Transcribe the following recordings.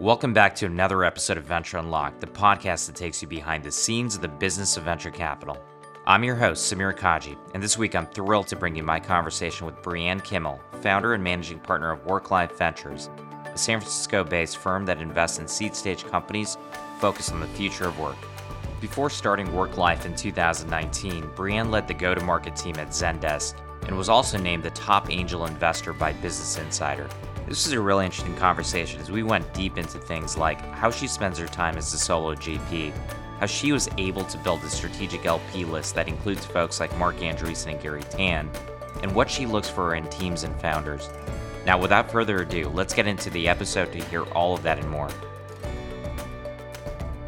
Welcome back to another episode of Venture Unlocked, the podcast that takes you behind the scenes of the business of venture capital. I'm your host, Samir Kaji, and this week I'm thrilled to bring you my conversation with Brianne Kimmel, founder and managing partner of Work Life Ventures, a San Francisco based firm that invests in seed stage companies focused on the future of work. Before starting Work Life in 2019, Brianne led the go to market team at Zendesk and was also named the top angel investor by Business Insider. This was a really interesting conversation as we went deep into things like how she spends her time as a solo GP, how she was able to build a strategic LP list that includes folks like Marc Andreessen and Garry Tan, and what she looks for in teams and founders. Now, without further ado, let's get into the episode to hear all of that and more.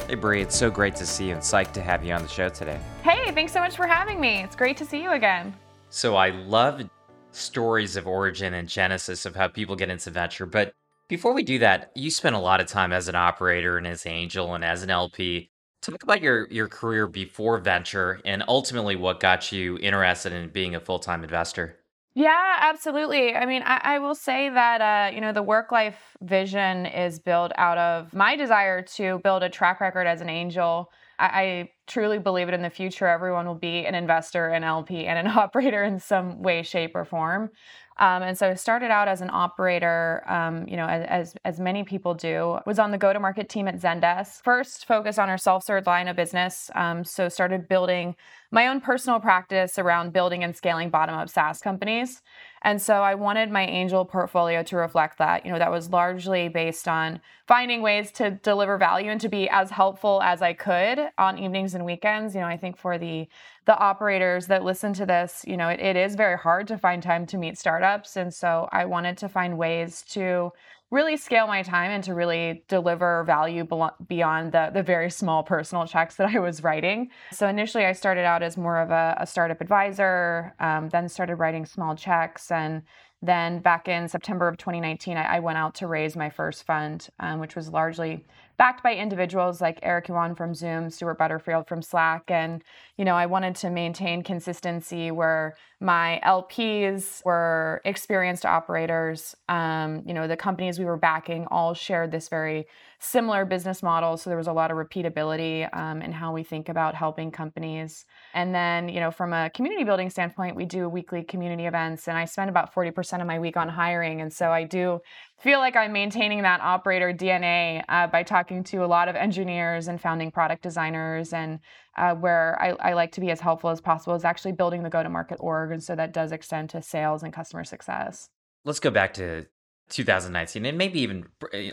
Hey, Brie, it's so great to see you and psyched to have you on the show today. Hey, thanks so much for having me. It's great to see you again. So, I love stories of origin and genesis of how people get into venture. But before we do that, you spent a lot of time as an operator and as angel and as an LP. Talk about your your career before venture and ultimately what got you interested in being a full time investor. Yeah, absolutely. I mean, I, I will say that uh, you know the work life vision is built out of my desire to build a track record as an angel I, I truly believe it in the future. Everyone will be an investor, an LP, and an operator in some way, shape, or form. Um, and so I started out as an operator, um, you know, as, as many people do. Was on the go-to-market team at Zendesk. First, focused on our self-serve line of business. Um, so started building my own personal practice around building and scaling bottom-up SaaS companies. And so I wanted my angel portfolio to reflect that. You know, that was largely based on finding ways to deliver value and to be as helpful as I could on evenings and weekends. You know, I think for the the operators that listen to this, you know, it, it is very hard to find time to meet startups. And so I wanted to find ways to really scale my time and to really deliver value beyond the, the very small personal checks that I was writing. So initially, I started out as more of a, a startup advisor, um, then started writing small checks. And then back in September of 2019, I, I went out to raise my first fund, um, which was largely backed by individuals like Eric Yuan from Zoom, Stewart Butterfield from Slack. And, you know, I wanted to maintain consistency where my LPs were experienced operators. Um, you know, the companies we were backing all shared this very similar business model. So there was a lot of repeatability um, in how we think about helping companies. And then, you know, from a community building standpoint, we do weekly community events, and I spend about 40% of my week on hiring. And so I do feel like I'm maintaining that operator DNA uh, by talking to a lot of engineers and founding product designers. And uh, where I, I, like to be as helpful as possible is actually building the go to market org. And so that does extend to sales and customer success. Let's go back to 2019 and maybe even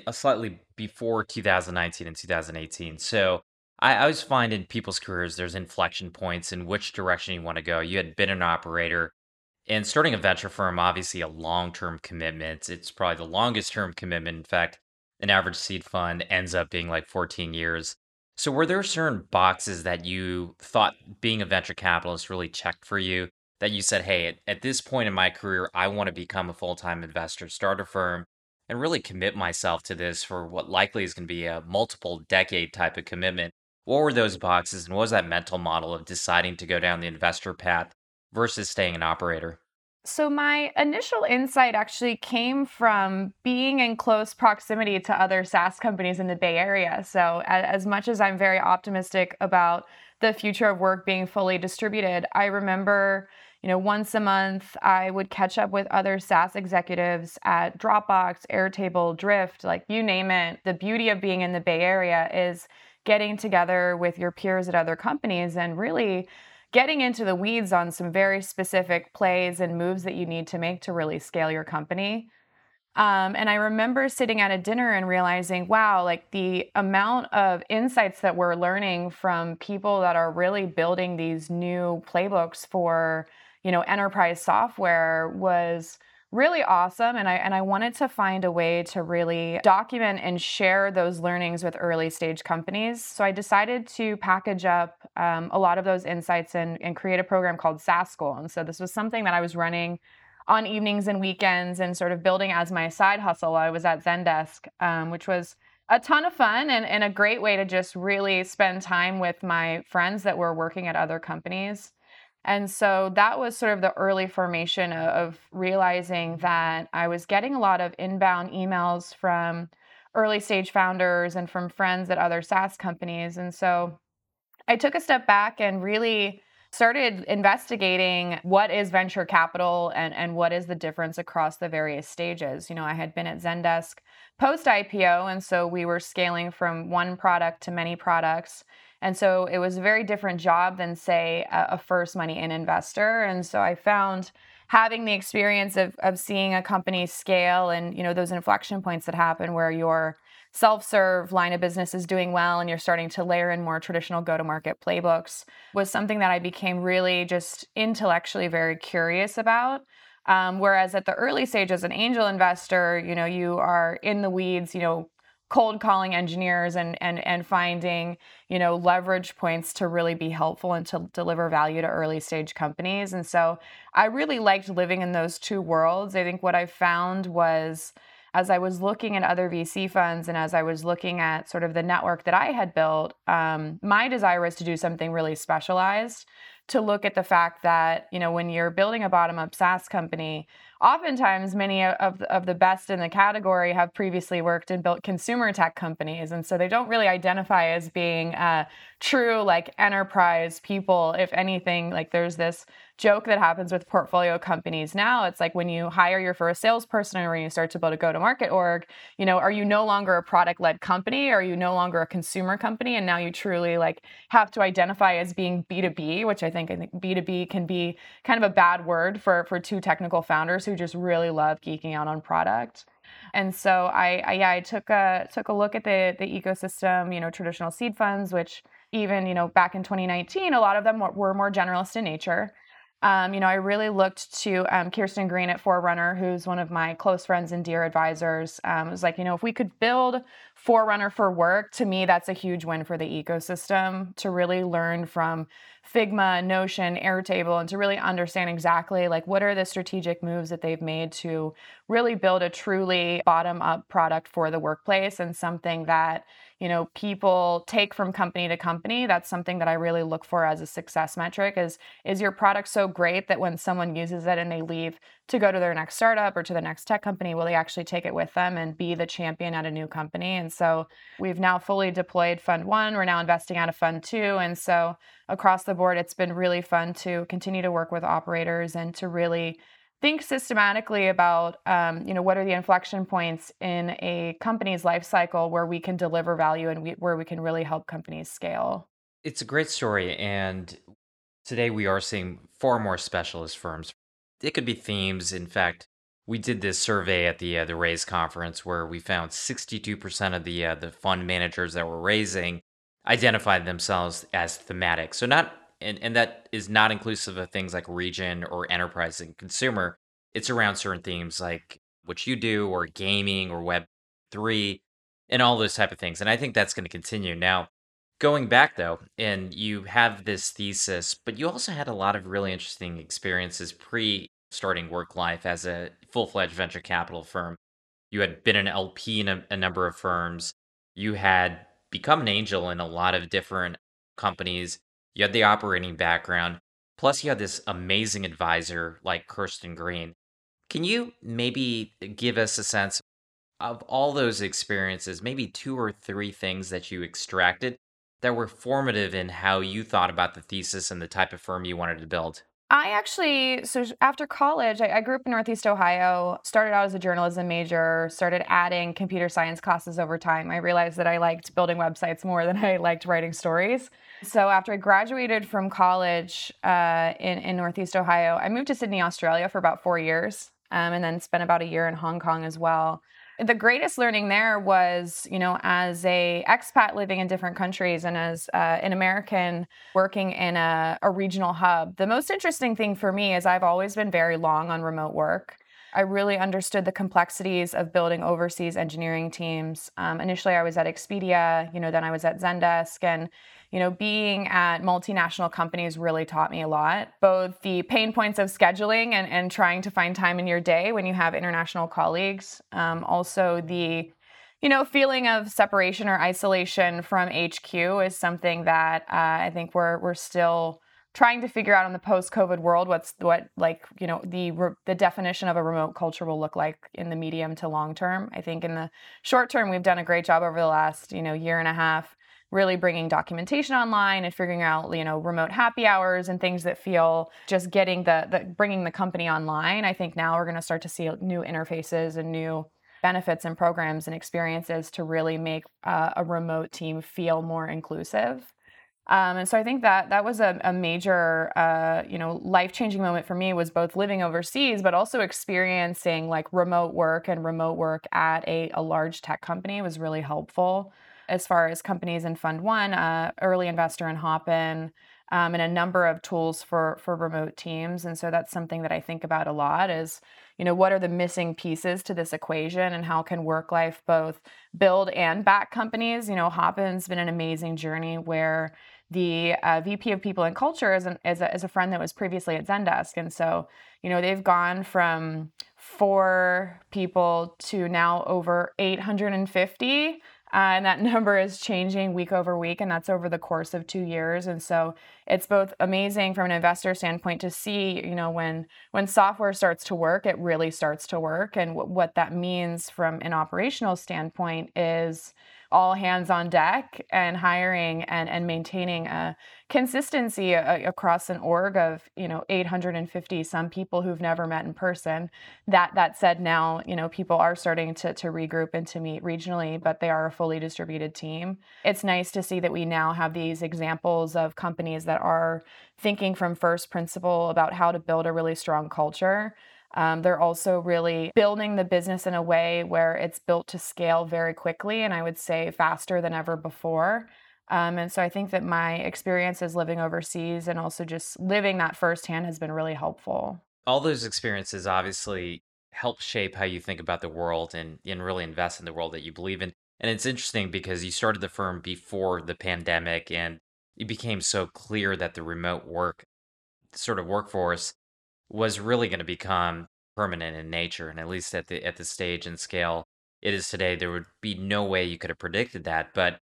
uh, slightly before 2019 and 2018. So I always find in people's careers there's inflection points in which direction you want to go. You had been an operator and starting a venture firm, obviously a long term commitment. It's probably the longest term commitment. In fact, an average seed fund ends up being like 14 years. So, were there certain boxes that you thought being a venture capitalist really checked for you that you said, hey, at, at this point in my career, I want to become a full time investor, start a firm, and really commit myself to this for what likely is going to be a multiple decade type of commitment? What were those boxes, and what was that mental model of deciding to go down the investor path versus staying an operator? So, my initial insight actually came from being in close proximity to other SaaS companies in the Bay Area. So, as much as I'm very optimistic about the future of work being fully distributed, I remember, you know, once a month I would catch up with other SaaS executives at Dropbox, Airtable, Drift, like you name it. The beauty of being in the Bay Area is getting together with your peers at other companies and really getting into the weeds on some very specific plays and moves that you need to make to really scale your company. Um, and I remember sitting at a dinner and realizing, wow, like the amount of insights that we're learning from people that are really building these new playbooks for, you know, enterprise software was really awesome and I and I wanted to find a way to really document and share those learnings with early stage companies. So I decided to package up um, a lot of those insights and, and create a program called SaaS School. And so this was something that I was running on evenings and weekends and sort of building as my side hustle. I was at Zendesk, um, which was a ton of fun and, and a great way to just really spend time with my friends that were working at other companies. And so that was sort of the early formation of, realizing that I was getting a lot of inbound emails from early stage founders and from friends at other SaaS companies. And so I took a step back and really started investigating what is venture capital and, and what is the difference across the various stages. You know, I had been at Zendesk post IPO, and so we were scaling from one product to many products. And so it was a very different job than, say, a, a first money in investor. And so I found having the experience of, of seeing a company scale and you know those inflection points that happen where your self-serve line of business is doing well and you're starting to layer in more traditional go-to-market playbooks was something that i became really just intellectually very curious about. Um, whereas at the early stage as an angel investor you know you are in the weeds you know cold calling engineers and and and finding you know leverage points to really be helpful and to deliver value to early stage companies. And so i really liked living in those two worlds. I think what i found was as i was looking at other vc funds and as i was looking at sort of the network that i had built um, my desire was to do something really specialized to look at the fact that you know when you're building a bottom up saas company oftentimes many of, of the best in the category have previously worked and built consumer tech companies and so they don't really identify as being uh, true like enterprise people. If anything like there's this joke that happens with portfolio companies now. It's like when you hire your first salesperson or when you start to build a go to market org you know are you no longer a product led company? Are you no longer a consumer company? And now you truly like have to identify as being b2b which i think i think b2b can be kind of a bad word for for two technical founders who just really love geeking out on product and so I, I, yeah I took a took a look at the the ecosystem you know traditional seed funds which even you know back in 2019 a lot of them were, were more generalist in nature um, you know, I really looked to um, Kirsten Green at Forerunner, who's one of my close friends and dear advisors. Um, it was like, you know, if we could build Forerunner for work, to me, that's a huge win for the ecosystem to really learn from Figma, Notion, Airtable, and to really understand exactly like what are the strategic moves that they've made to really build a truly bottom up product for the workplace and something that you know people take from company to company. That's something that i really look for as a success metric is is your product so great that when someone uses it and they leave to go to their next startup or to the next tech company will they actually take it with them and be the champion at a new company? And so we've now fully deployed fund one. We're now investing out of fund two. And so across the board it's been really fun to continue to work with operators and to really think systematically about um, you know what are the inflection points in a company's life cycle where we can deliver value and we, where we can really help companies scale. It's a great story. And today we are seeing far more specialist firms it could be themes in fact we did this survey at the uh, the raise conference where we found 62% of the uh, the fund managers that were raising identified themselves as thematic so not and, and that is not inclusive of things like region or enterprise and consumer. It's around certain themes like what you do or gaming or web three and all those type of things. And I think that's going to continue. Now, going back though, and you have this thesis, but you also had a lot of really interesting experiences pre starting work life as a full fledged venture capital firm. You had been an LP in a, a number of firms. You had become an angel in a lot of different companies you had the operating background, plus you had this amazing advisor like Kirsten Green. Can you maybe give us a sense of all those experiences, maybe two or three things that you extracted that were formative in how you thought about the thesis and the type of firm you wanted to build? I actually, so after college, I, I, grew up in Northeast Ohio, started out as a journalism major, started adding computer science classes over time. I realized that I liked building websites more than I liked writing stories. So after I graduated from college uh, in, in Northeast Ohio, I moved to Sydney, Australia for about four years um, and then spent about a year in Hong Kong as well the greatest learning there was you know as a expat living in different countries and as uh, an american working in a, a regional hub. The most interesting thing for me is i've always been very long on remote work I really understood the complexities of building overseas engineering teams. Um, initially, I was at Expedia, you know, then I was at Zendesk, and you know, being at multinational companies really taught me a lot. Both the pain points of scheduling and, and trying to find time in your day when you have international colleagues. Um, also, the you know, feeling of separation or isolation from HQ is something that uh, I think we're we're still trying to figure out in the post-COVID world what's what like you know the the definition of a remote culture will look like in the medium to long term. I think in the short term we've done a great job over the last you know year and a half, really bringing documentation online and figuring out you know remote happy hours and things that feel just getting the, the bringing the company online. I think now we're going to start to see new interfaces and new benefits and programs and experiences to really make uh, a remote team feel more inclusive. Um, and so I think that that was a, a major, uh, you know, life changing moment for me was both living overseas, but also experiencing like remote work and remote work at a, a large tech company was really helpful. As far as companies in Fund One, uh, early investor in Hopin, um, and a number of tools for for remote teams. And so that's something that I think about a lot is, you know, what are the missing pieces to this equation and how can work life both build and back companies? You know, Hopin's been an amazing journey where the uh, VP of People and Culture is, an, is, a, is a friend that was previously at Zendesk. And so, you know, they've gone from four people to now over 850 uh, and that number is changing week over week, and that's over the course of two years. And so it's both amazing from an investor standpoint to see, you know, when when software starts to work, it really starts to work. And w- what that means from an operational standpoint is all hands on deck and hiring and, and maintaining a consistency uh, a, across an org of you know 850 some people who've never met in person. That that said now you know people are starting to, to regroup and to meet regionally but they are a fully distributed team. It's nice to see that we now have these examples of companies that are thinking from first principle about how to build a really strong culture um, they're also really building the business in a way where it's built to scale very quickly and I would say faster than ever before. Um, and so I think that my experiences living overseas and also just living that firsthand has been really helpful. All those experiences obviously help shape how you think about the world and, and really invest in the world that you believe in. And it's interesting because you started the firm before the pandemic and it became so clear that the remote work sort of workforce was really going to become permanent in nature and at least at the at the stage and scale it is today there would be no way you could have predicted that but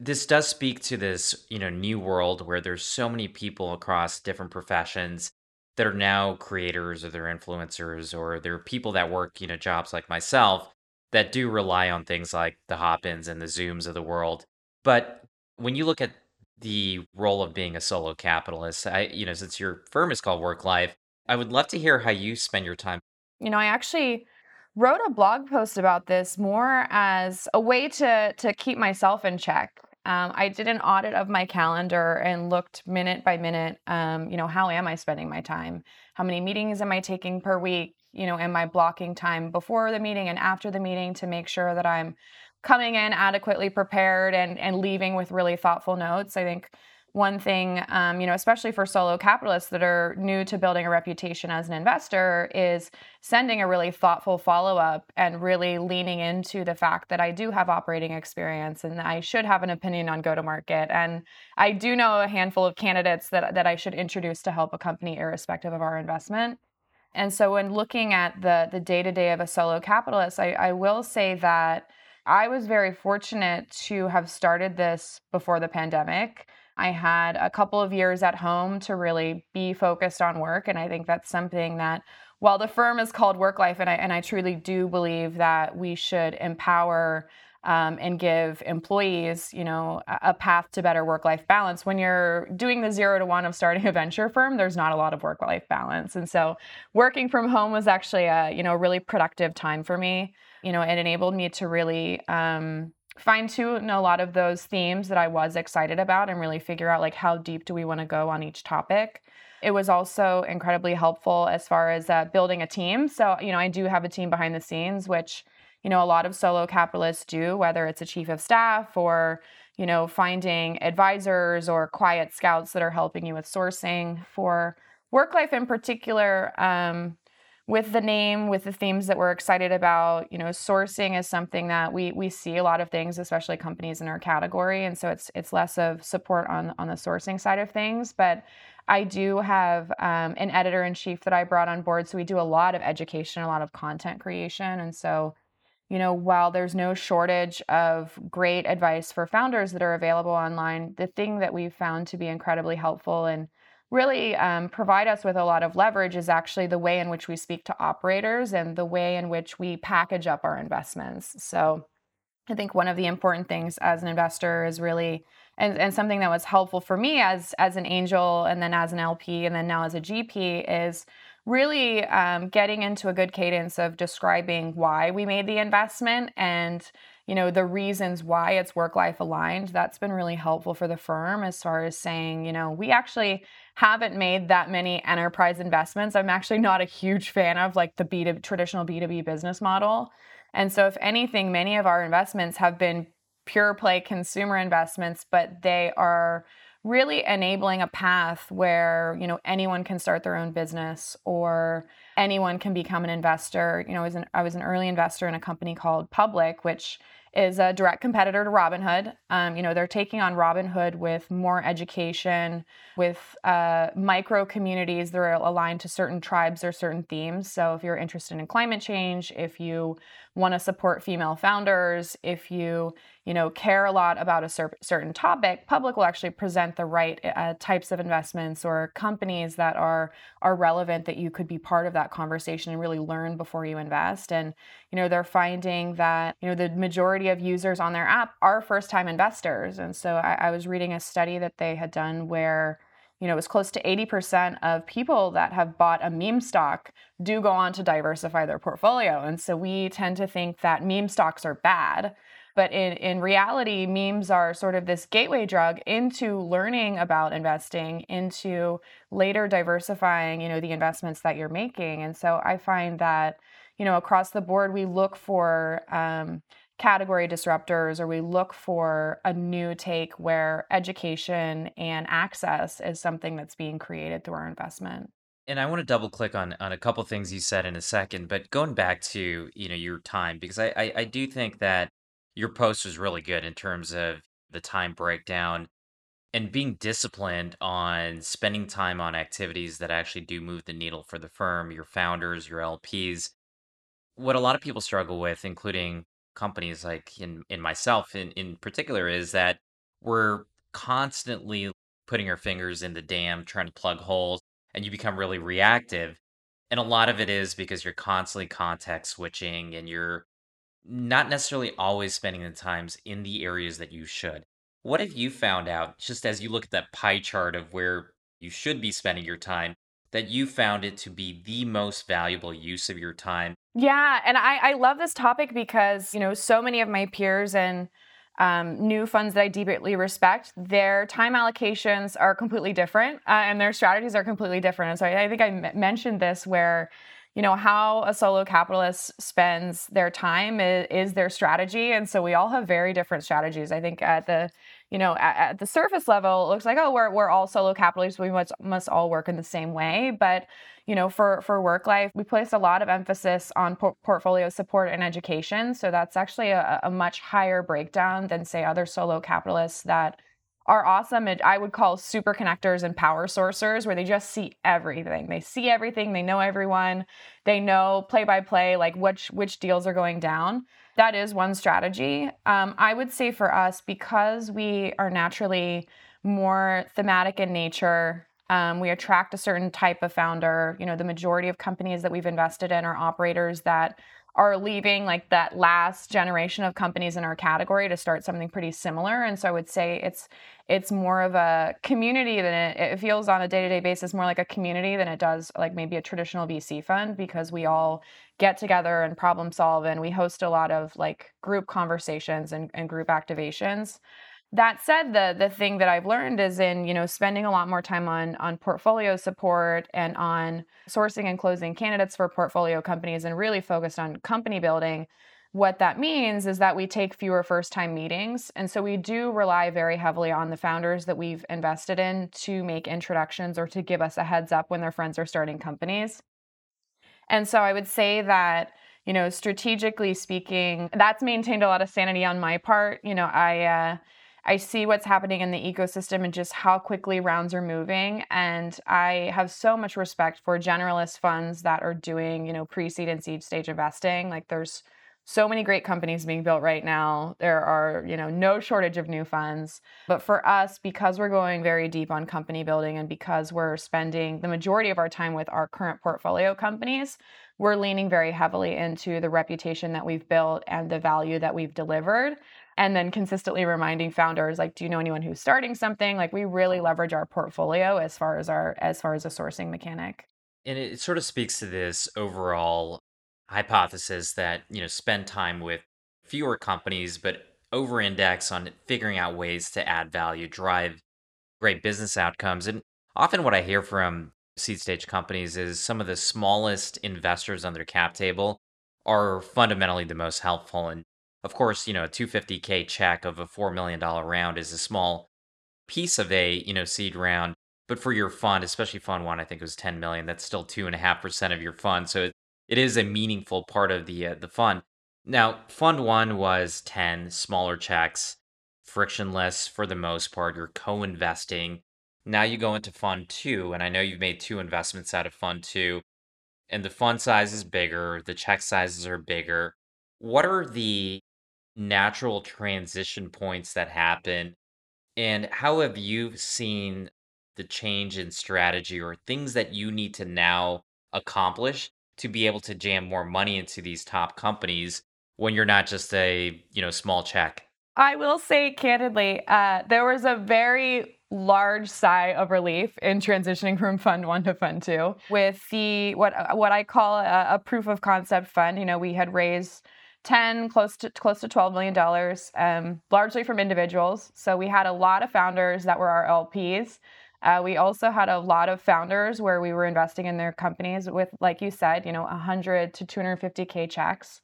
this does speak to this you know new world where there's so many people across different professions that are now creators or they're influencers or they're people that work you know jobs like myself that do rely on things like the hopins and the zooms of the world but when you look at the role of being a solo capitalist i you know since your firm is called work life I would love to hear how you spend your time. You know, I actually wrote a blog post about this more as a way to to keep myself in check. Um, I did an audit of my calendar and looked minute by minute. Um, you know, how am I spending my time? How many meetings am I taking per week? You know, am I blocking time before the meeting and after the meeting to make sure that I'm coming in adequately prepared and and leaving with really thoughtful notes? I think one thing, um, you know, especially for solo capitalists that are new to building a reputation as an investor, is sending a really thoughtful follow up and really leaning into the fact that I do have operating experience and I should have an opinion on go to market. And I do know a handful of candidates that, that I should introduce to help a company, irrespective of our investment. And so, when looking at the the day to day of a solo capitalist, I, I will say that I was very fortunate to have started this before the pandemic. I had a couple of years at home to really be focused on work. And I think that's something that, while the firm is called Work Life, and I, and I truly do believe that we should empower um, and give employees, you know, a, path to better work-life balance. When you're doing the zero to one of starting a venture firm, there's not a lot of work-life balance, and so working from home was actually a you know really productive time for me. You know, it enabled me to really um, fine tune a lot of those themes that I was excited about and really figure out like how deep do we want to go on each topic. It was also incredibly helpful as far as uh, building a team. So, you know, I do have a team behind the scenes, which, you know, a lot of solo capitalists do, whether it's a chief of staff or, you know, finding advisors or quiet scouts that are helping you with sourcing. For work life in particular, um, with the name, with the themes that we're excited about, you know, sourcing is something that we we see a lot of things, especially companies in our category, and so it's it's less of support on on the sourcing side of things, but I do have um, an editor in chief that I brought on board, so we do a lot of education, a lot of content creation, and so you know, while there's no shortage of great advice for founders that are available online, the thing that we've found to be incredibly helpful and really um, provide us with a lot of leverage is actually the way in which we speak to operators and the way in which we package up our investments. So I think one of the important things as an investor is really and, and something that was helpful for me as as an angel and then as an LP and then now as a GP is really um, getting into a good cadence of describing why we made the investment and you know the reasons why it's work life aligned that's been really helpful for the firm as far as saying you know we actually haven't made that many enterprise investments. I'm actually not a huge fan of like the B2 traditional b2b business model. And so if anything many of our investments have been pure play consumer investments but they are really enabling a path where you know anyone can start their own business or anyone can become an investor. You know I was an, I was an early investor in a company called public which is a direct competitor to Robinhood. Um, you know, they're taking on Robinhood with more education, with uh, micro communities that are aligned to certain tribes or certain themes. So, if you're interested in climate change, if you want to support female founders, if you you know care a lot about a cer- certain topic, Public will actually present the right uh, types of investments or companies that are are relevant that you could be part of that conversation and really learn before you invest. And you know, they're finding that you know the majority of users on their app are first time investors. And so I, I was reading a study that they had done where you know, it was close to 80% of people that have bought a meme stock do go on to diversify their portfolio. And so we tend to think that meme stocks are bad. But in, in reality, memes are sort of this gateway drug into learning about investing, into later diversifying, you know, the investments that you're making. And so I find that, you know, across the board, we look for um, category disruptors or we look for a new take where education and access is something that's being created through our investment. And I want to double click on on a couple things you said in a second, but going back to you know your time because I, I, I do think that your post was really good in terms of the time breakdown and being disciplined on spending time on activities that actually do move the needle for the firm, your founders, your LPs. What a lot of people struggle with, including companies like in in myself in in particular is that we're constantly putting our fingers in the dam trying to plug holes and you become really reactive. And a lot of it is because you're constantly context switching and you're not necessarily always spending the times in the areas that you should. What have you found out just as you look at that pie chart of where you should be spending your time that you found it to be the most valuable use of your time yeah, and I, I love this topic because, you know, so many of my peers and um, new funds that I deeply respect, their time allocations are completely different uh, and their strategies are completely different. And so I, I think I m- mentioned this where, you know, how a solo capitalist spends their time is, is, their strategy. And so we all have very different strategies. I think at the, you know, at, at the surface level, it looks like, oh, we're, we're all solo capitalists. We must, must all work in the same way. But you know, for for work life, we place a lot of emphasis on por- portfolio support and education. So that's actually a, a much higher breakdown than say other solo capitalists that are awesome I would call super connectors and power sourcers where they just see everything. They see everything, they know everyone, they know play by play like which which deals are going down. That is one strategy. Um, I would say for us because we are naturally more thematic in nature um, we attract a certain type of founder. You know, the majority of companies that we've invested in are operators that are leaving like that last generation of companies in our category to start something pretty similar. And so I would say it's it's more of a community than it, it feels on a day-to-day basis more like a community than it does like maybe a traditional VC fund because we all get together and problem solve and we host a lot of like group conversations and, and group activations. That said the the thing that i've learned is in you know spending a lot more time on on portfolio support and on sourcing and closing candidates for portfolio companies and really focused on company building what that means is that we take fewer first time meetings and so we do rely very heavily on the founders that we've invested in to make introductions or to give us a heads up when their friends are starting companies and so i would say that you know strategically speaking that's maintained a lot of sanity on my part you know i uh, I see what's happening in the ecosystem and just how quickly rounds are moving. And I have so much respect for generalist funds that are doing, you know, pre-seed and seed stage investing. Like there's so many great companies being built right now. There are, you know, no shortage of new funds. But for us, because we're going very deep on company building and because we're spending the majority of our time with our current portfolio companies, we're leaning very heavily into the reputation that we've built and the value that we've delivered. And then consistently reminding founders, like, do you know anyone who's starting something? Like we really leverage our portfolio as far as our as far as a sourcing mechanic. And it sort of speaks to this overall hypothesis that you know spend time with fewer companies but over index on figuring out ways to add value drive great business outcomes. And often what i hear from seed stage companies is some of the smallest investors on their cap table are fundamentally the most helpful. And of course you know a 250k check of a $4 million round is a small piece of a you know seed round. But for your fund especially fund one i think it was 10 million that's still 2.5% of your fund. So it is a meaningful part of the uh, the fund. Now, fund 1 was 10 smaller checks, frictionless for the most part, you're co-investing. Now you go into fund 2 and I know you've made two investments out of fund 2 and the fund size is bigger, the check sizes are bigger. What are the natural transition points that happen and how have you seen the change in strategy or things that you need to now accomplish to be able to jam more money into these top companies when you're not just a you know small check? I will say candidly uh, there was a very large sigh of relief in transitioning from fund one to fund two with the what what i call a, a proof of concept fund. You know we had raised 10 close to close to 12 million dollars um, largely from individuals. So we had a lot of founders that were our lps uh, we also had a lot of founders where we were investing in their companies with, like you said, you know, 100 to 250k checks.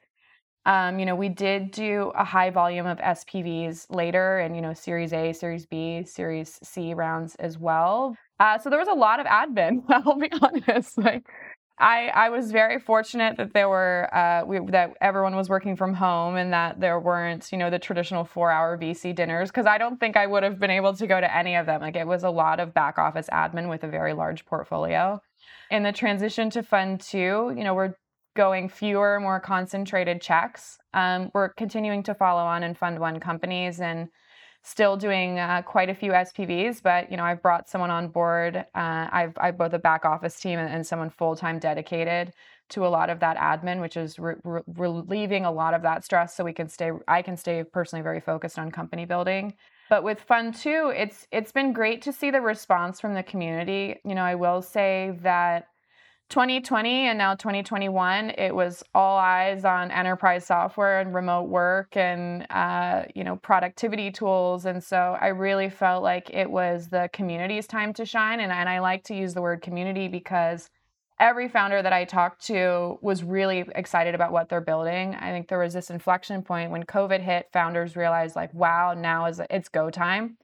Um, you know, we did do a high volume of SPVs later, and you know, Series A, Series B, Series C rounds as well. Uh, so there was a lot of admin. I'll be honest. Like, I, I was very fortunate that there were uh, we, that everyone was working from home and that there weren't you know the traditional four hour VC dinners because I don't think I would have been able to go to any of them. Like it was a lot of back office admin with a very large portfolio. In the transition to fund two, you know we're going fewer, more concentrated checks. Um, we're continuing to follow on in fund one companies and still doing uh, quite a few SPVs, but you know I've brought someone on board. Uh, I've I've both a back office team and, and someone full time dedicated to a lot of that admin, which is re- re- relieving a lot of that stress, so we can stay. I can stay personally very focused on company building. But with Fund Two, it's it's been great to see the response from the community. You know, I will say that 2020 and now 2021 it was all eyes on enterprise software and remote work and uh, you know productivity tools. And so i really felt like it was the community's time to shine. And, and i like to use the word community because every founder that i talked to was really excited about what they're building. I think there was this inflection point when covid hit founders realized like wow now is it's go time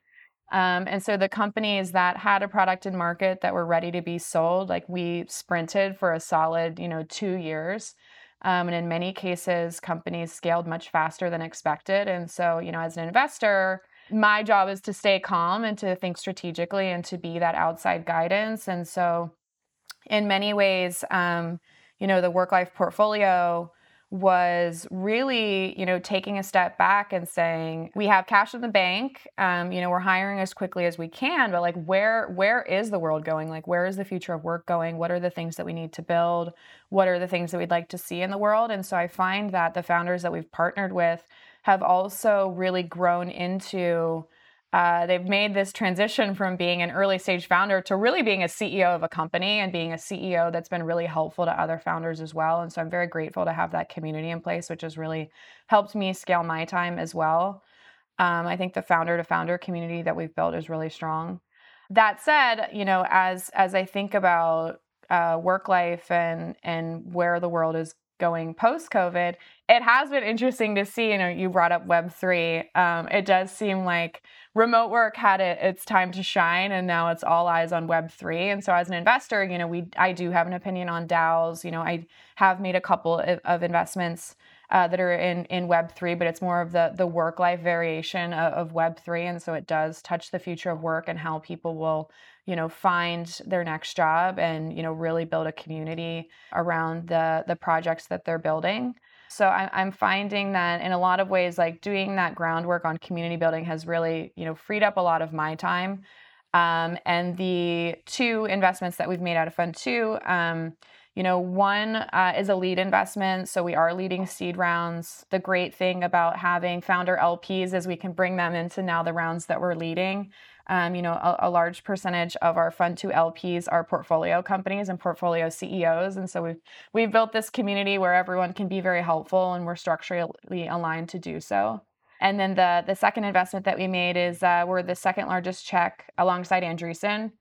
um, and so the companies that had a product in market that were ready to be sold, like we sprinted for a solid, you know, two years. Um, and in many cases, companies scaled much faster than expected. And so, you know, as an investor, my job is to stay calm and to think strategically and to be that outside guidance. And so, in many ways, um, you know, the work life portfolio was really, you know, taking a step back and saying, we have cash in the bank. Um, you know, we're hiring as quickly as we can, but like, where where is the world going? Like, where is the future of work going? What are the things that we need to build? What are the things that we'd like to see in the world? And so I find that the founders that we've partnered with have also really grown into uh, they've made this transition from being an early stage founder to really being a CEO of a company and being a CEO that's been really helpful to other founders as well. And so I'm very grateful to have that community in place, which has really helped me scale my time as well. Um, I think the founder to founder community that we've built is really strong. That said, you know, as as I think about uh, work life and and where the world is going post COVID, it has been interesting to see. You know, you brought up Web three. Um, it does seem like remote work had it, its time to shine, and now it's all eyes on Web three. And so, as an investor, you know, we I do have an opinion on DAOs. You know, I have made a couple of, of investments. Uh, that are in, in Web three, but it's more of the the work life variation of, of Web three, and so it does touch the future of work and how people will you know find their next job and you know really build a community around the the projects that they're building So I'm finding that in a lot of ways, like doing that groundwork on community building has really, you know, freed up a lot of my time. Um, and the two investments that we've made out of Fund Two, um, you know, one uh, is a lead investment, so we are leading seed rounds. The great thing about having founder LPs is we can bring them into now the rounds that we're leading. Um, you know, a, a, large percentage of our Fund Two LPs are portfolio companies and portfolio CEOs, and so we've we've built this community where everyone can be very helpful, and we're structurally aligned to do so. And then the the second investment that we made is uh, we're the second largest check alongside Andreessen.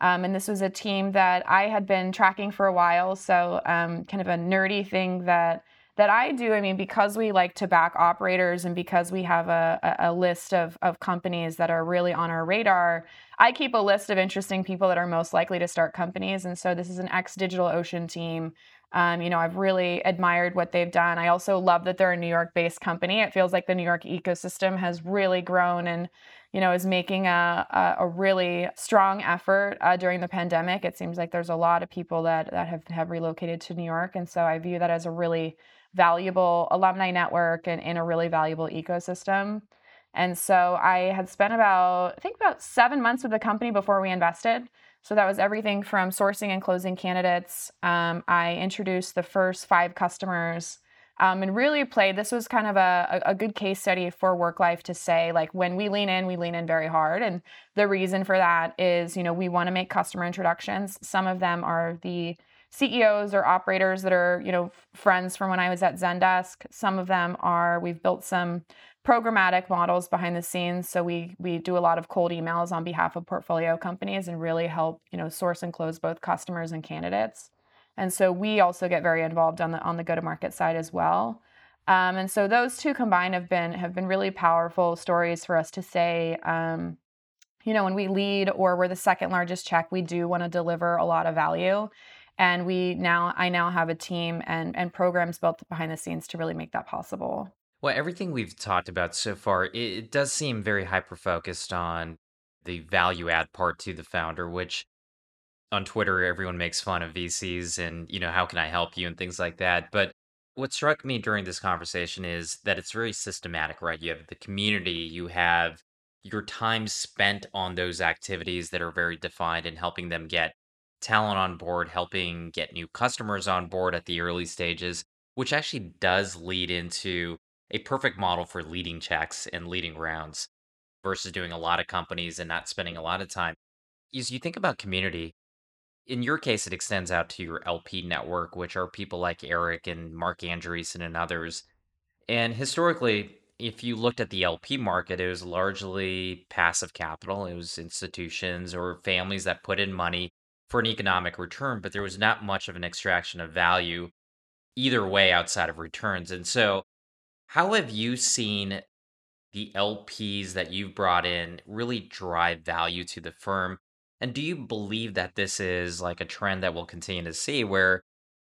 Um, and this was a team that I had been tracking for a while, so um, kind of a nerdy thing that that I do, I mean, because we like to back operators and because we have a, a, list of, of companies that are really on our radar, I keep a list of interesting people that are most likely to start companies. And so this is an ex DigitalOcean team. Um, you know, I've really admired what they've done. I also love that they're a New York based company. It feels like the New York ecosystem has really grown and, you know, is making a, a, a really strong effort uh, during the pandemic. It seems like there's a lot of people that, that have, have relocated to New York. And so I view that as a really valuable alumni network and in a really valuable ecosystem. And so I had spent about, I think about seven months with the company before we invested. So that was everything from sourcing and closing candidates. Um, I introduced the first five customers um, and really played. This was kind of a, a good case study for WorkLife to say, like, when we lean in, we lean in very hard. And the reason for that is, you know, we want to make customer introductions. Some of them are the CEOs or operators that are, you know, friends from when I was at Zendesk. Some of them are, we've built some programmatic models behind the scenes. So we we do a lot of cold emails on behalf of portfolio companies and really help, you know, source and close both customers and candidates. And so we also get very involved on the on the go-to-market side as well. Um, and so those two combined have been have been really powerful stories for us to say, um, you know, when we lead or we're the second largest check, we do want to deliver a lot of value and we now i now have a team and and programs built behind the scenes to really make that possible. Well everything we've talked about so far it, it does seem very hyper focused on the value add part to the founder which on twitter everyone makes fun of vcs and you know how can i help you and things like that. But what struck me during this conversation is that it's very systematic right? You have the community you have your time spent on those activities that are very defined and helping them get talent on board, helping get new customers on board at the early stages, which actually does lead into a perfect model for leading checks and leading rounds versus doing a lot of companies and not spending a lot of time. As you think about community, in your case, it extends out to your LP network, which are people like Eric and Marc Andreessen and others. And historically, if you looked at the LP market, it was largely passive capital. It was institutions or families that put in money for an economic return, but there was not much of an extraction of value either way outside of returns. And so, how have you seen the LPs that you've brought in really drive value to the firm? And do you believe that this is like a trend that we'll continue to see where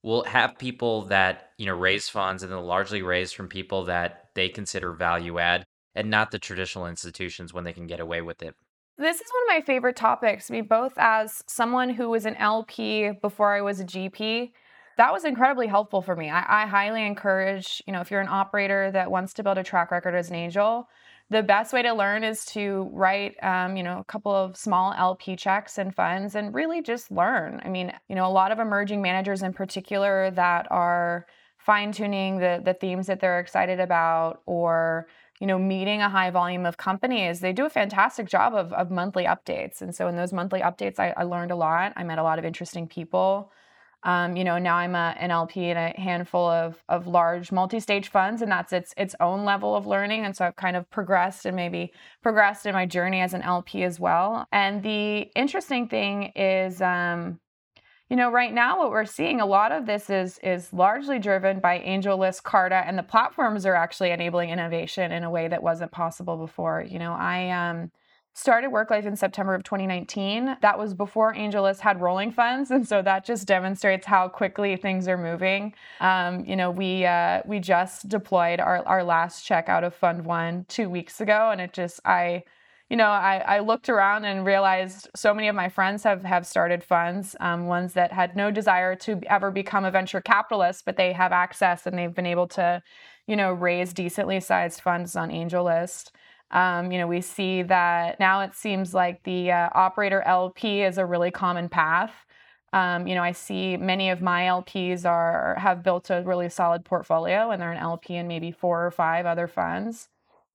we'll have people that, you know, raise funds and they'll largely raise from people that they consider value add and not the traditional institutions when they can get away with it? This is one of my favorite topics. I mean, both as someone who was an LP before I was a GP, that was incredibly helpful for me. I, I, highly encourage, you know, if you're an operator that wants to build a track record as an angel, the best way to learn is to write, um, you know, a couple of small LP checks and funds and really just learn. I mean, you know, a lot of emerging managers in particular that are fine tuning the the themes that they're excited about or you know, meeting a high volume of companies, they do a fantastic job of, of monthly updates. And so in those monthly updates, I, I learned a lot. I met a lot of interesting people. Um, you know, now I'm a, an LP in a handful of, of large multi-stage funds, and that's its its own level of learning. And so I've kind of progressed and maybe progressed in my journey as an LP as well. And the interesting thing is, um, you know, right now what we're seeing a lot of this is is largely driven by AngelList, Carta, and the platforms are actually enabling innovation in a way that wasn't possible before. You know, I um started WorkLife in September of 2019. That was before AngelList had rolling funds, and so that just demonstrates how quickly things are moving. Um, you know, we uh, we just deployed our our last check out of Fund One two weeks ago, and it just I you know, I, I looked around and realized so many of my friends have have started funds, um, ones that had no desire to ever become a venture capitalist, but they have access and they've been able to, you know, raise decently sized funds on AngelList. Um, you know, we see that now it seems like the uh, operator LP is a really common path. Um, you know, I see many of my LPs are have built a really solid portfolio, and they're an LP in maybe four or five other funds.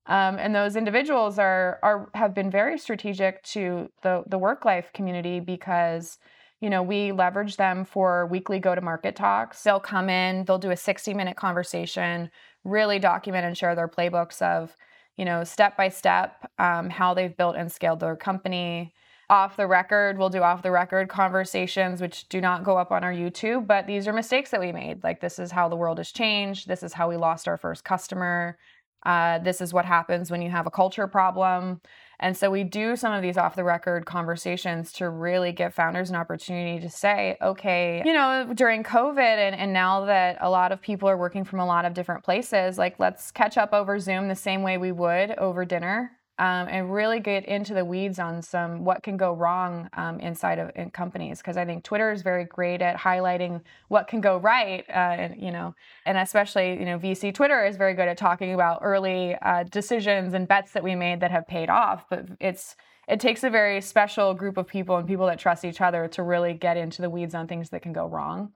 Um, and those individuals are are have been very strategic to the the work life community because you know we leverage them for weekly go to market talks. They'll come in, they'll do a 60 minute conversation, really document and share their playbooks of you know step by step um, how they've built and scaled their company. Off the record we'll do off the record conversations which do not go up on our youtube but these are mistakes that we made. Like this is how the world has changed. This is how we lost our first customer uh, this is what happens when you have a culture problem. And so we do some of these off the record conversations to really give founders an opportunity to say, okay, you know, during COVID and, and now that a lot of people are working from a lot of different places, like let's catch up over Zoom the same way we would over dinner um, and really get into the weeds on some what can go wrong um, inside of in companies because I think Twitter is very great at highlighting what can go right, uh, and you know, and especially you know VC Twitter is very good at talking about early uh, decisions and bets that we made that have paid off. But it's it takes a very special group of people and people that trust each other to really get into the weeds on things that can go wrong.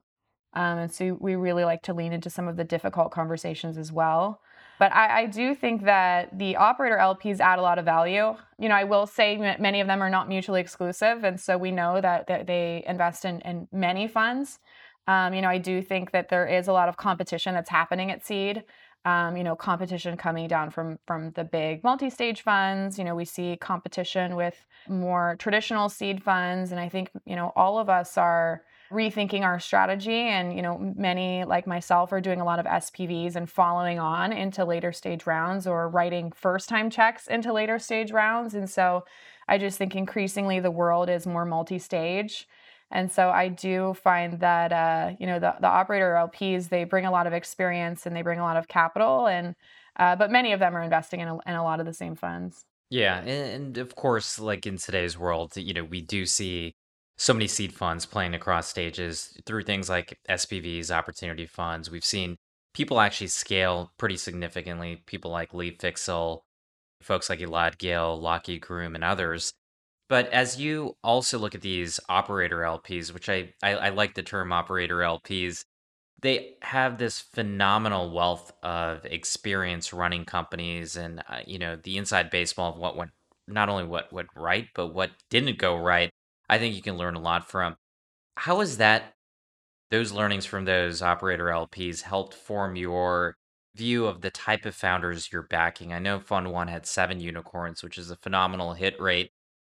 Um, and so we really like to lean into some of the difficult conversations as well. But I, I, do think that the operator LPs add a lot of value. You know, I will say many of them are not mutually exclusive. And so we know that, that they invest in, in many funds. Um, you know, I do think that there is a lot of competition that's happening at seed. Um, you know, competition coming down from from the big multi-stage funds. You know, we see competition with more traditional seed funds, and I think you know all of us are rethinking our strategy. And you know many like myself are doing a lot of spvs and following on into later stage rounds or writing first time checks into later stage rounds. And so i just think increasingly the world is more multi-stage. And so i do find that uh, you know the, the operator lps they bring a lot of experience and they bring a lot of capital. And uh, but many of them are investing in a, in a lot of the same funds. Yeah and, and of course like in today's world you know we do see so many seed funds playing across stages through things like SPVs, opportunity funds. We've seen people actually scale pretty significantly. People like Lee Fixel, folks like Elad Gil, Lachy Groom, and others. But as you also look at these operator LPs, which I, I, I like the term operator LPs, they have this phenomenal wealth of experience running companies and uh, you know the inside baseball of what went not only what went right but what didn't go right I think you can learn a lot from. How has that those learnings from those operator LPs helped form your view of the type of founders you're backing? I know Fund One had seven unicorns, which is a phenomenal hit rate.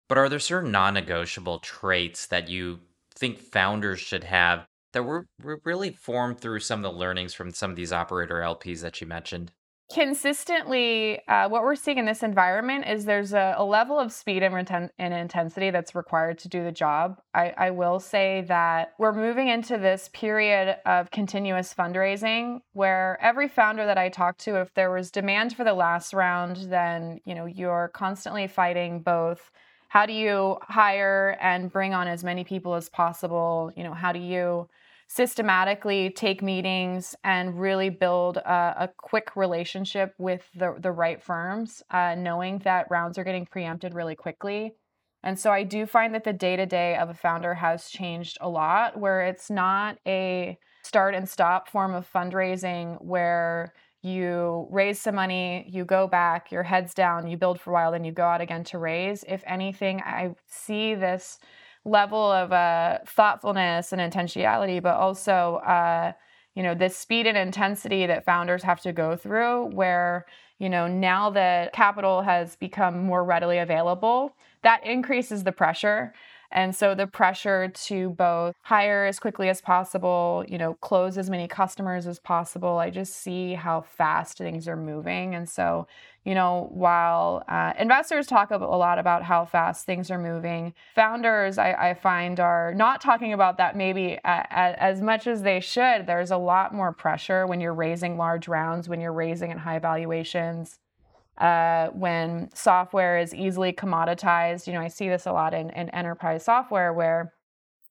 But are there certain non-negotiable traits that you think founders should have that were, were really formed through some of the learnings from some of these operator LPs that you mentioned? Consistently uh, what we're seeing in this environment is there's a, a level of speed and, reten- and, intensity that's required to do the job. I, I, will say that we're moving into this period of continuous fundraising where every founder that i talk to if there was demand for the last round then you know you're constantly fighting both how do you hire and bring on as many people as possible? You know how do you systematically take meetings and really build a, a quick relationship with the, the right firms, uh, knowing that rounds are getting preempted really quickly. And so I do find that the day to day of a founder has changed a lot, where it's not a start and stop form of fundraising where you raise some money, you go back, your head's down, you build for a while, then you go out again to raise. If anything, I see this level of uh, thoughtfulness and intentionality, but also, uh, you know, this speed and intensity that founders have to go through, where, you know, now that capital has become more readily available, that increases the pressure. And so the pressure to both hire as quickly as possible, you know, close as many customers as possible. I just see how fast things are moving. And so, you know, while uh, investors talk a lot about how fast things are moving, founders I, I find are not talking about that maybe as much as they should. There's a lot more pressure when you're raising large rounds, when you're raising at high valuations. Uh, when software is easily commoditized. You know, I see this a lot in, in enterprise software where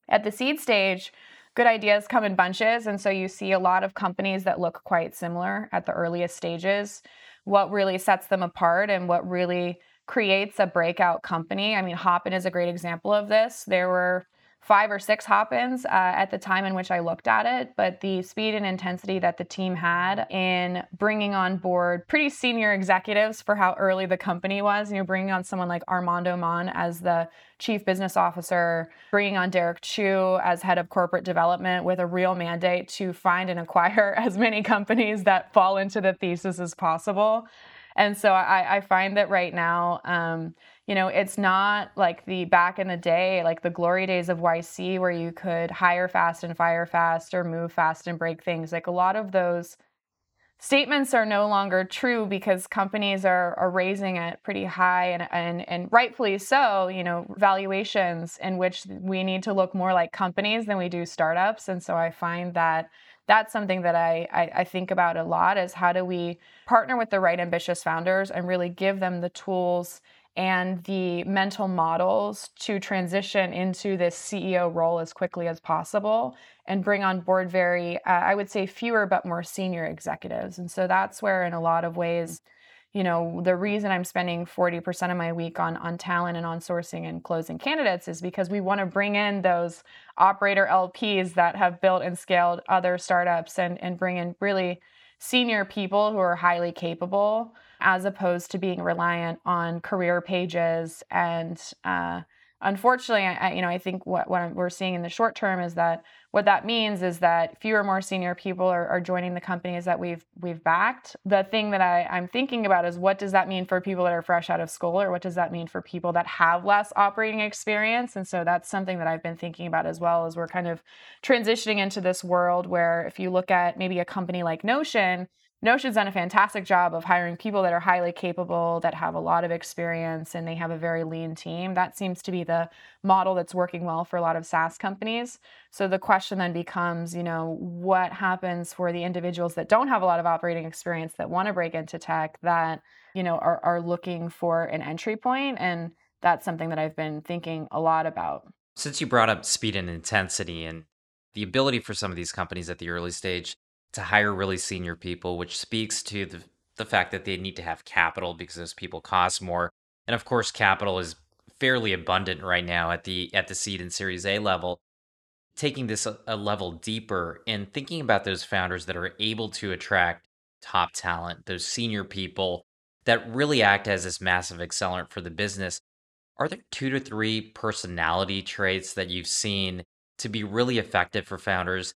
at the seed stage, good ideas come in bunches. And so you see a lot of companies that look quite similar at the earliest stages. What really sets them apart and what really creates a breakout company. I mean, Hopin is a great example of this. There were five or six Hopins uh, at the time in which I looked at it, but the speed and intensity that the team had in bringing on board pretty senior executives for how early the company was, you know, bringing on someone like Armando Mann as the chief business officer, bringing on Derek Chu as head of corporate development with a real mandate to find and acquire as many companies that fall into the thesis as possible. And so I, I find that right now, um, you know, it's not like the back in the day, like the glory days of YC, where you could hire fast and fire fast or move fast and break things. Like a lot of those statements are no longer true because companies are, are raising at pretty high and, and, and rightfully so, you know, valuations in which we need to look more like companies than we do startups. And so I find that that's something that I, I, I think about a lot is how do we partner with the right ambitious founders and really give them the tools and the mental models to transition into this CEO role as quickly as possible and bring on board very, uh, I would say, fewer but more senior executives. And so that's where, in a lot of ways, you know, the reason I'm spending 40% of my week on on talent and on sourcing and closing candidates is because we want to bring in those operator LPs that have built and scaled other startups and and bring in really senior people who are highly capable as opposed to being reliant on career pages. And uh, unfortunately I, you know i think what, what we're seeing in the short term is that what that means is that fewer more senior people are, are joining the companies that we've we've backed. The thing that I, i'm thinking about is what does that mean for people that are fresh out of school or what does that mean for people that have less operating experience? And so that's something that i've been thinking about as well as we're kind of transitioning into this world where if you look at maybe a company like notion Notion's done a fantastic job of hiring people that are highly capable, that have a lot of experience, and they have a very lean team. That seems to be the model that's working well for a lot of SaaS companies. So the question then becomes, you know, what happens for the individuals that don't have a lot of operating experience that want to break into tech that, you know, are, are looking for an entry point? And that's something that I've been thinking a lot about. Since you brought up speed and intensity and the ability for some of these companies at the early stage to hire really senior people, which speaks to the, the fact that they need to have capital because those people cost more. And of course, capital is fairly abundant right now at the at the seed and series A level. Taking this a, a level deeper and thinking about those founders that are able to attract top talent, those senior people that really act as this massive accelerant for the business. Are there two to three personality traits that you've seen to be really effective for founders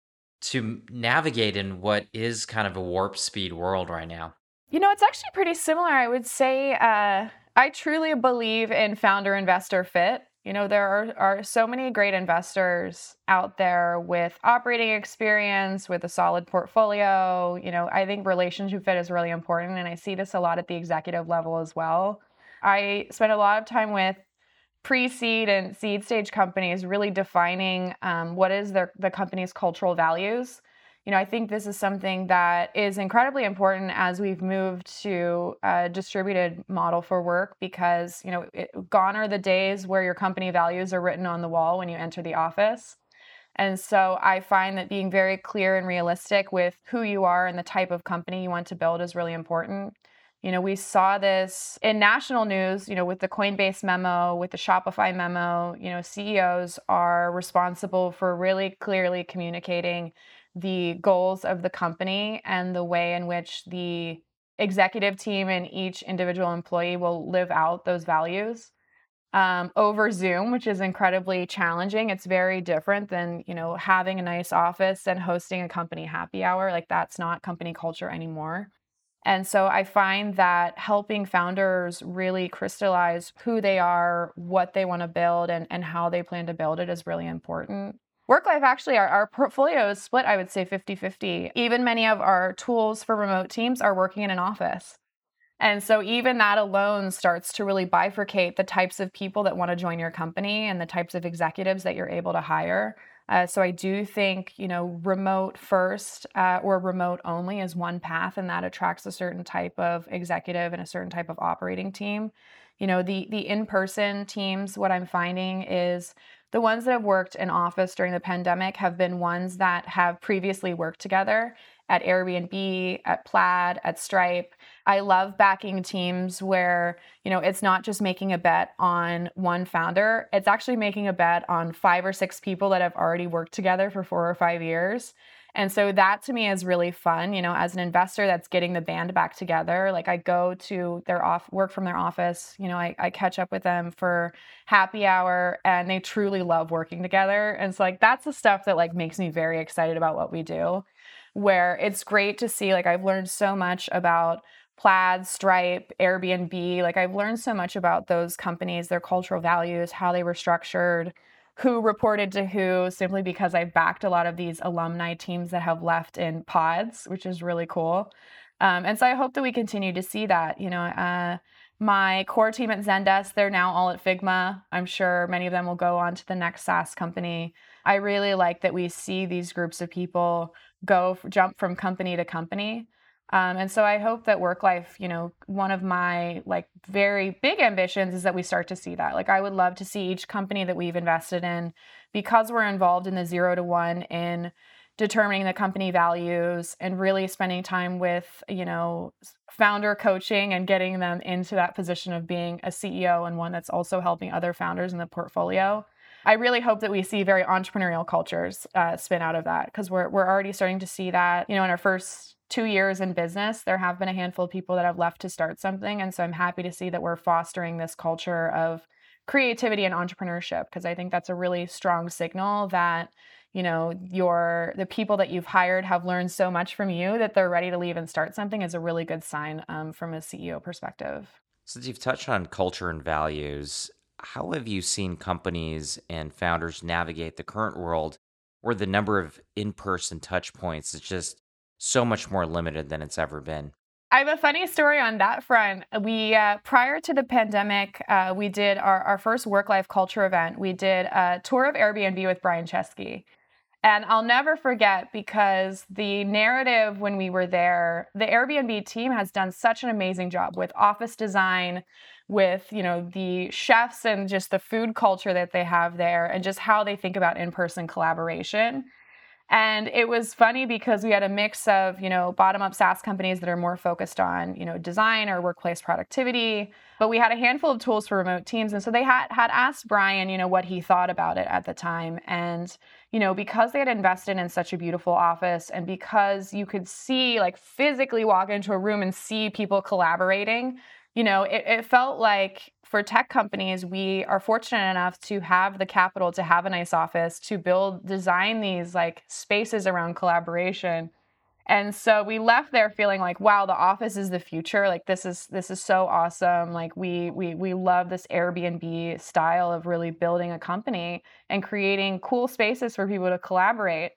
to navigate in what is kind of a warp speed world right now? You know, it's actually pretty similar. I would say uh, I truly believe in founder investor fit. You know, there are, are so many great investors out there with operating experience, with a solid portfolio. You know, I think relationship fit is really important. And I see this a lot at the executive level as well. I spend a lot of time with pre-seed and seed stage companies really defining um, what is their the company's cultural values. You know i think this is something that is incredibly important as we've moved to a distributed model for work because you know it, gone are the days where your company values are written on the wall when you enter the office. And so i find that being very clear and realistic with who you are and the type of company you want to build is really important you know, we saw this in national news, you know, with the Coinbase memo, with the Shopify memo, you know, CEOs are responsible for really clearly communicating the goals of the company and the way in which the executive team and each individual employee will live out those values. Um, over Zoom, which is incredibly challenging. It's very different than you know having a nice office and hosting a company happy hour. Like that's not company culture anymore. And so I find that helping founders really crystallize who they are, what they want to build, and, and how they plan to build it is really important. Work life, actually, our, our portfolio is split, I would say 50 50. Even many of our tools for remote teams are working in an office. And so, even that alone starts to really bifurcate the types of people that want to join your company and the types of executives that you're able to hire. Uh, so, I do think, you know, remote first uh, or remote only is one path, and that attracts a certain type of executive and a certain type of operating team. You know, the the in-person teams, what I'm finding is the ones that have worked in office during the pandemic have been ones that have previously worked together at Airbnb, at Plaid, at Stripe. I love backing teams where, you know, it's not just making a bet on one founder, it's actually making a bet on five or six people that have already worked together for 4 or 5 years. And so that to me is really fun, you know, as an investor that's getting the band back together. Like I go to their off work from their office, you know, I, I catch up with them for happy hour and they truly love working together. And so like that's the stuff that like makes me very excited about what we do where it's great to see like I've learned so much about Plaid, Stripe, Airbnb. Like I've learned so much about those companies, their cultural values, how they were structured, who reported to who, simply because I've backed a lot of these alumni teams that have left in pods, which is really cool. Um, and so I hope that we continue to see that. You know, uh, my core team at Zendesk, they're now all at Figma. I'm sure many of them will go on to the next SaaS company. I really like that we see these groups of people go jump from company to company. Um, and so I hope that work life, you know, one of my like very big ambitions is that we start to see that. Like I would love to see each company that we've invested in, because we're involved in the zero to one in determining the company values and really spending time with, you know, founder coaching and getting them into that position of being a CEO and one that's also helping other founders in the portfolio. I really hope that we see very entrepreneurial cultures uh, spin out of that because we're we're already starting to see that. You know, in our first two years in business, there have been a handful of people that have left to start something, and so I'm happy to see that we're fostering this culture of creativity and entrepreneurship because I think that's a really strong signal that you know your the people that you've hired have learned so much from you that they're ready to leave and start something is a really good sign um, from a ceo perspective since you've touched on culture and values how have you seen companies and founders navigate the current world where the number of in-person touch points is just so much more limited than it's ever been? I have a funny story on that front. We uh, prior to the pandemic, uh, we did our, our first work life culture event. We did a tour of Airbnb with Brian Chesky. And I'll never forget because the narrative when we were there, the Airbnb team has done such an amazing job with office design, with you know the chefs and just the food culture that they have there and just how they think about in-person collaboration. And it was funny because we had a mix of you know bottom up saas companies that are more focused on you know design or workplace productivity but we had a handful of tools for remote teams. And so they had had asked brian you know what he thought about it at the time. And you know because they had invested in such a beautiful office and because you could see like physically walk into a room and see people collaborating you know, it, it, felt like for tech companies, we are fortunate enough to have the capital to have a nice office, to build, design these like spaces around collaboration. And so we left there feeling like, wow, the office is the future. Like this is this is so awesome. Like we we we love this Airbnb style of really building a company and creating cool spaces for people to collaborate.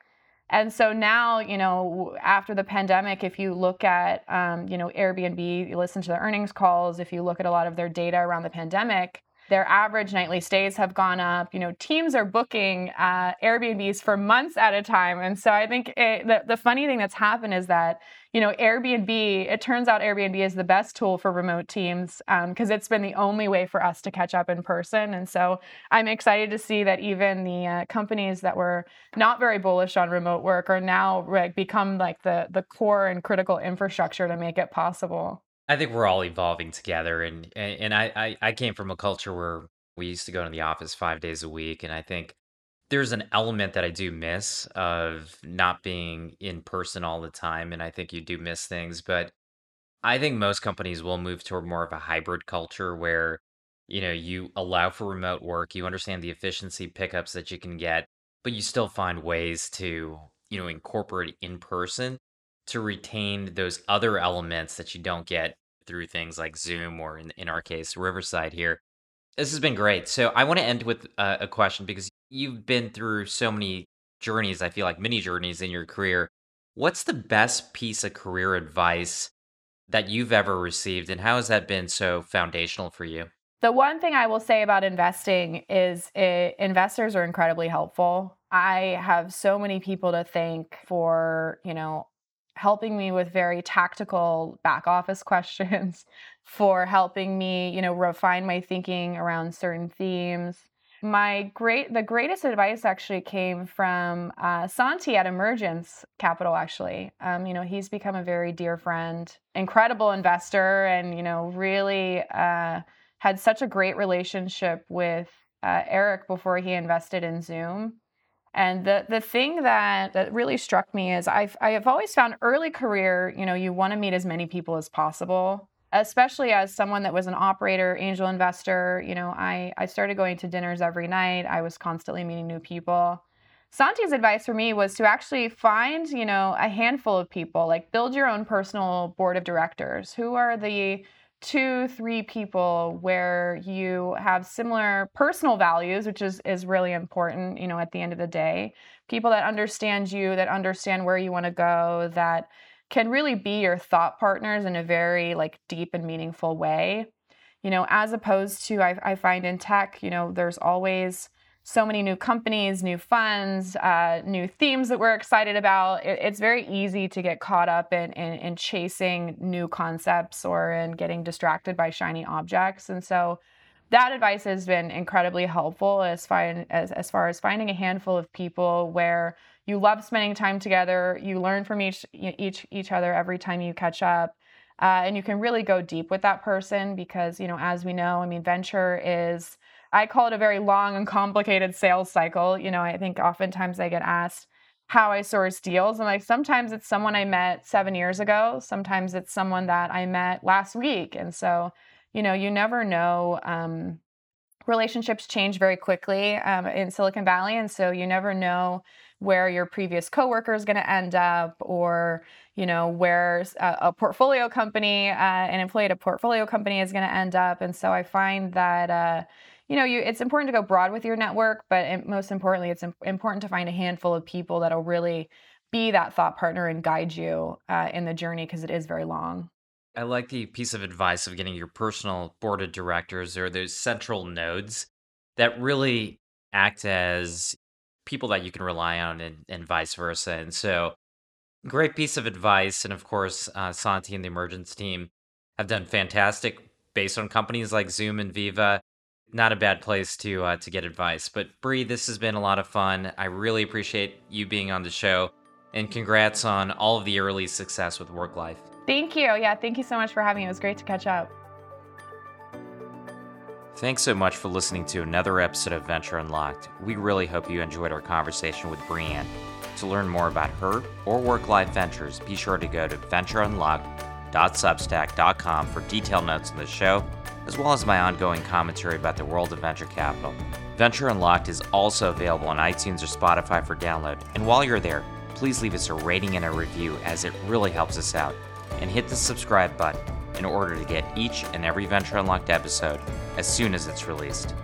And so now, you know, after the pandemic, if you look at, um, you know, Airbnb, you listen to the earnings calls, if you look at a lot of their data around the pandemic, their average nightly stays have gone up. You know, teams are booking uh, Airbnbs for months at a time. And so I think it, the, the funny thing that's happened is that, you know, Airbnb, it turns out Airbnb is the best tool for remote teams because um, it's been the only way for us to catch up in person. And so I'm excited to see that even the uh, companies that were not very bullish on remote work are now like, become like the, the core and critical infrastructure to make it possible. I think we're all evolving together, and and I, I I came from a culture where we used to go to the office five days a week, and I think there's an element that I do miss of not being in person all the time, and I think you do miss things, but I think most companies will move toward more of a hybrid culture where you know you allow for remote work, you understand the efficiency pickups that you can get, but you still find ways to you know incorporate in person to retain those other elements that you don't get through things like Zoom or in, in our case, Riverside here. This has been great. So I want to end with a, a question because you've been through so many journeys, I feel like many journeys in your career. What's the best piece of career advice that you've ever received, and how has that been so foundational for you? The one thing I will say about investing is it, investors are incredibly helpful. I have so many people to thank for, you know, helping me with very tactical back office questions, for helping me, you know, refine my thinking around certain themes. My great, the greatest advice actually came from uh, Santi at Emergence Capital. Actually, um, you know, he's become a very dear friend, incredible investor, and you know, really. Uh, had such a great relationship with uh, Eric before he invested in Zoom. And the the thing that that really struck me is I've I have always found early career, you know, you want to meet as many people as possible, especially as someone that was an operator, angel investor. You know, I I started going to dinners every night. I was constantly meeting new people. Santi's advice for me was to actually find, you know, a handful of people, like build your own personal board of directors. Who are the two three people where you have similar personal values which is is really important you know at the end of the day. People that understand you that understand where you want to go that can really be your thought partners in a very like deep and meaningful way. You know as opposed to i, I find in tech you know there's always so many new companies, new funds, uh, new themes that we're excited about. It, it's very easy to get caught up in, in, in chasing new concepts or in getting distracted by shiny objects. And so that advice has been incredibly helpful as as, as far as finding a handful of people where you love spending time together, you learn from each each each other every time you catch up. Uh, and you can really go deep with that person because you know as we know i mean venture is I call it a very long and complicated sales cycle. You know, I think oftentimes I get asked how I source deals. And like sometimes it's someone I met seven years ago, sometimes it's someone that I met last week. And so, you know, you never know. Um, relationships change very quickly um, in Silicon Valley. And so you never know where your previous coworker is going to end up or you know where a, a portfolio company uh, an employee at a portfolio company is going to end up and so i find that uh, you know, you it's important to go broad with your network, but most importantly, it's important to find a handful of people that'll really be that thought partner and guide you uh, in the journey because it is very long. I like the piece of advice of getting your personal board of directors or those central nodes that really act as people that you can rely on and, and vice versa. And so, great piece of advice. And of course, uh, Santi and the Emergence team have done fantastic based on companies like Zoom and Veeva not a bad place to uh, to get advice. But Bree, this has been a lot of fun. I really appreciate you being on the show, and congrats on all of the early success with work life. Thank you. Yeah, thank you so much for having me. It was great to catch up. Thanks so much for listening to another episode of Venture Unlocked. We really hope you enjoyed our conversation with Brianne. To learn more about her or work life ventures, be sure to go to ventureunlocked.substack.com for detailed notes on the show as well as my ongoing commentary about the world of venture capital. Venture Unlocked is also available on iTunes or Spotify for download, and while you're there, please leave us a rating and a review as it really helps us out. And hit the subscribe button in order to get each and every Venture Unlocked episode as soon as it's released.